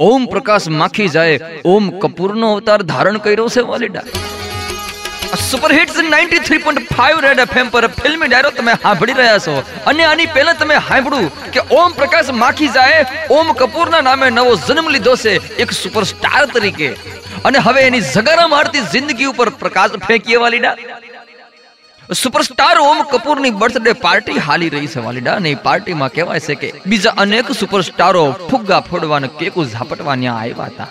ઓમ પ્રકાશ માખી જાય ઓમ કપૂરનો અવતાર ધારણ કર્યો છે વાલીડા. સુપર હિટ્સ 93.5 રેડ એફએમ પર ફિલ્મી ડાયરો તમે સાંભળી રહ્યા છો. અને આની પહેલા તમે સાંભળ્યું કે ઓમ પ્રકાશ માખી જાય ઓમ કપૂરના નામે નવો જન્મ લીધો છે એક સુપરસ્ટાર તરીકે. અને હવે એની જગારા મારતી જિંદગી ઉપર પ્રકાશ ફેંકીએ વાલીડા. સુપરસ્ટાર ઓમ કપૂરની બર્થડે પાર્ટી હાલી રહી છે વાલીડા અને પાર્ટીમાં કહેવાય છે કે બીજા અનેક સુપરસ્ટારો ફુગ્ગા ફોડવા અને કેકુ આવ્યા હતા.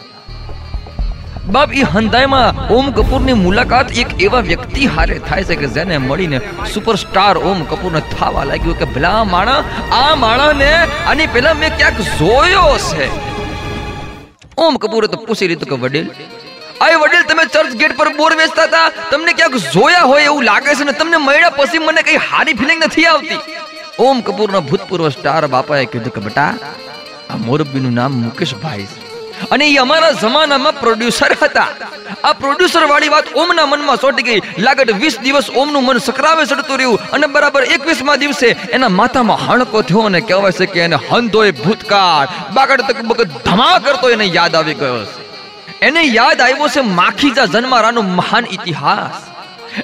બાપ એ હંધાઈમાં ઓમ કપૂરની મુલાકાત એક એવા વ્યક્તિ હારે થાય છે કે જેને મળીને સુપરસ્ટાર ઓમ કપૂરને થવા લાગ્યું કે ભલા માણા, આ માણાને આની પહેલા મેં ક્યાંક જોયો છે. ઓમ કપૂરે તો પૂછી લીધું કે વડીલ આ વડીલ, તમે ચર્ચ ગેટ પર બોર વેચતા હતા. તમને ક્યાંક જોયા હોય એવું લાગે છે ને તમને મળ્યા પછી મને કઈ હારી ફિલિંગ નથી આવતી. ઓમ કપૂરના ભૂતપૂર્વ સ્ટાર બાપાએ કીધું કે, બેટા, આ મોરબીનું નામ મુકેશભાઈ છે. અને એ અમારા જમાનામાં પ્રોડ્યુસર હતા. આ પ્રોડ્યુસર વાળી વાત ઓમના મનમાં સોટી ગઈ. લાગટ વીસ દિવસ ઓમનું મન સકરાવે ચડતું રહ્યું. અને બરાબર એકવીસમાં દિવસે એના માથામાં હણકો થયો અને કહેવાય છે કે એને હંધોય ભૂતકાળ. બાગડ તક બગડ ધમા કરતો એને યાદ આવી ગયો છે. એને યાદ આવ્યો છે માખીજા જન્મારાનો મહાન ઇતિહાસ.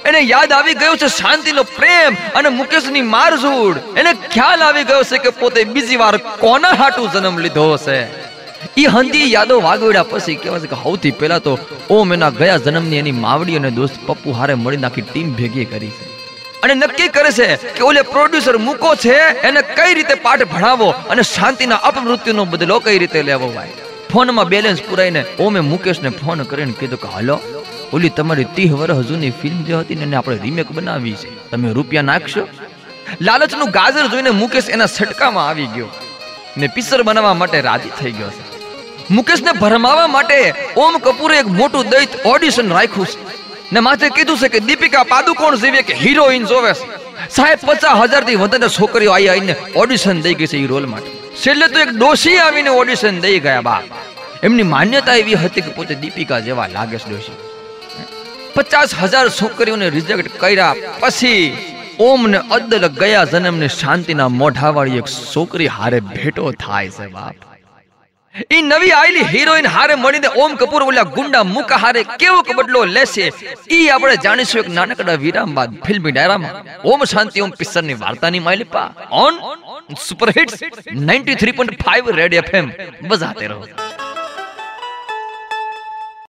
એને યાદ આવી ગયો છે શાંતિનો પ્રેમ અને મુકેશની મારઝૂડ. એને ખ્યાલ આવી ગયો છે કે પોતે બીજી વાર કોના હાટું જન્મ લીધો છે ઈ હંધી યાદો વાગોડ્યા પછી કહેવાય છે કે સૌથી પહેલા તો ઓમ એના ગયા જન્મની એની માવડી અને દોસ્ત પપ્પુ હારે મળી નાખી ટીમ ભેગી કરી છે. અને નક્કી કરે છે કે ઓલે પ્રોડ્યુસર મૂકો છે, એને કઈ રીતે પાઠ ભણાવો અને શાંતિના અપમૃત્યુનો બદલો કઈ રીતે લેવો ભાઈ? ફોનમાં બેલેન્સ પુરાઈને ઓમે મુકેશને ફોન કરીને કીધું કે, હાલો, ઓલી તમારી ત્રીસ વર્ષ જૂની ફિલ્મ જે હતી ને આપણે રીમેક બનાવી છે. તમે રૂપિયા નાખશો? લાલચનું ગાજર જોઈને મુકેશ એના છટકામાં આવી ગયો. ને પિક્ચર બનાવવા માટે રાજી થઈ ગયો છે. મુકેશને ભરમાવા માટે ઓમ કપૂરે એક મોટું દૈત ઓડિશન રાખ્યું છે. ને માથે કીધું છે કે દીપિકા પાદુકોણ જેવી કે હિરોઈન જોવે છે. સાહેબ, પચાસ હજારથી વધારે છોકરીઓ આવી આવીને ઓડિશન દઈ ગઈ છે એ રોલ માટે. છેલ્લે તો એક ડોશી આવીને ઓડિશન દઈ ગયા બાપ. એમની માન્યતા એવી હતી કે પોતે દીપિકા જેવા લાગે છે ડોશી. પચાસ હજાર છોકરીઓને રિજેક્ટ કર્યા પછી ઓમ ને અદલ ગયા જન્મને શાંતિના મોઢાવાળી એક છોકરી હારે ભેટો થાય છે બાપ. ઈ નવી આયેલી હિરોઈન હારે મળીને ઓમ કપૂર ઓલા ગુંડા મુકા હારે કેવો બદલો લેશે, ઈ આપણે જાણીશું એક નાનકડા વિરામ બાદ ફિલ્મી ડાયરામાં. ઓમ શાંતિ, ઓમ પિક્ચરની વાર્તાની માલિપા. On super hits 93.5 red FM બજાતે રહો.